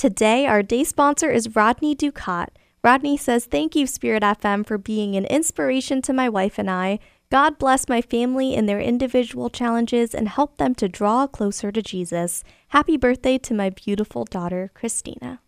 Today, our day sponsor is Rodney Ducote. Rodney says, Thank you, Spirit FM, for being an inspiration to my wife and I. God bless my family in their individual challenges and help them to draw closer to Jesus. Happy birthday to my beautiful daughter, Christina.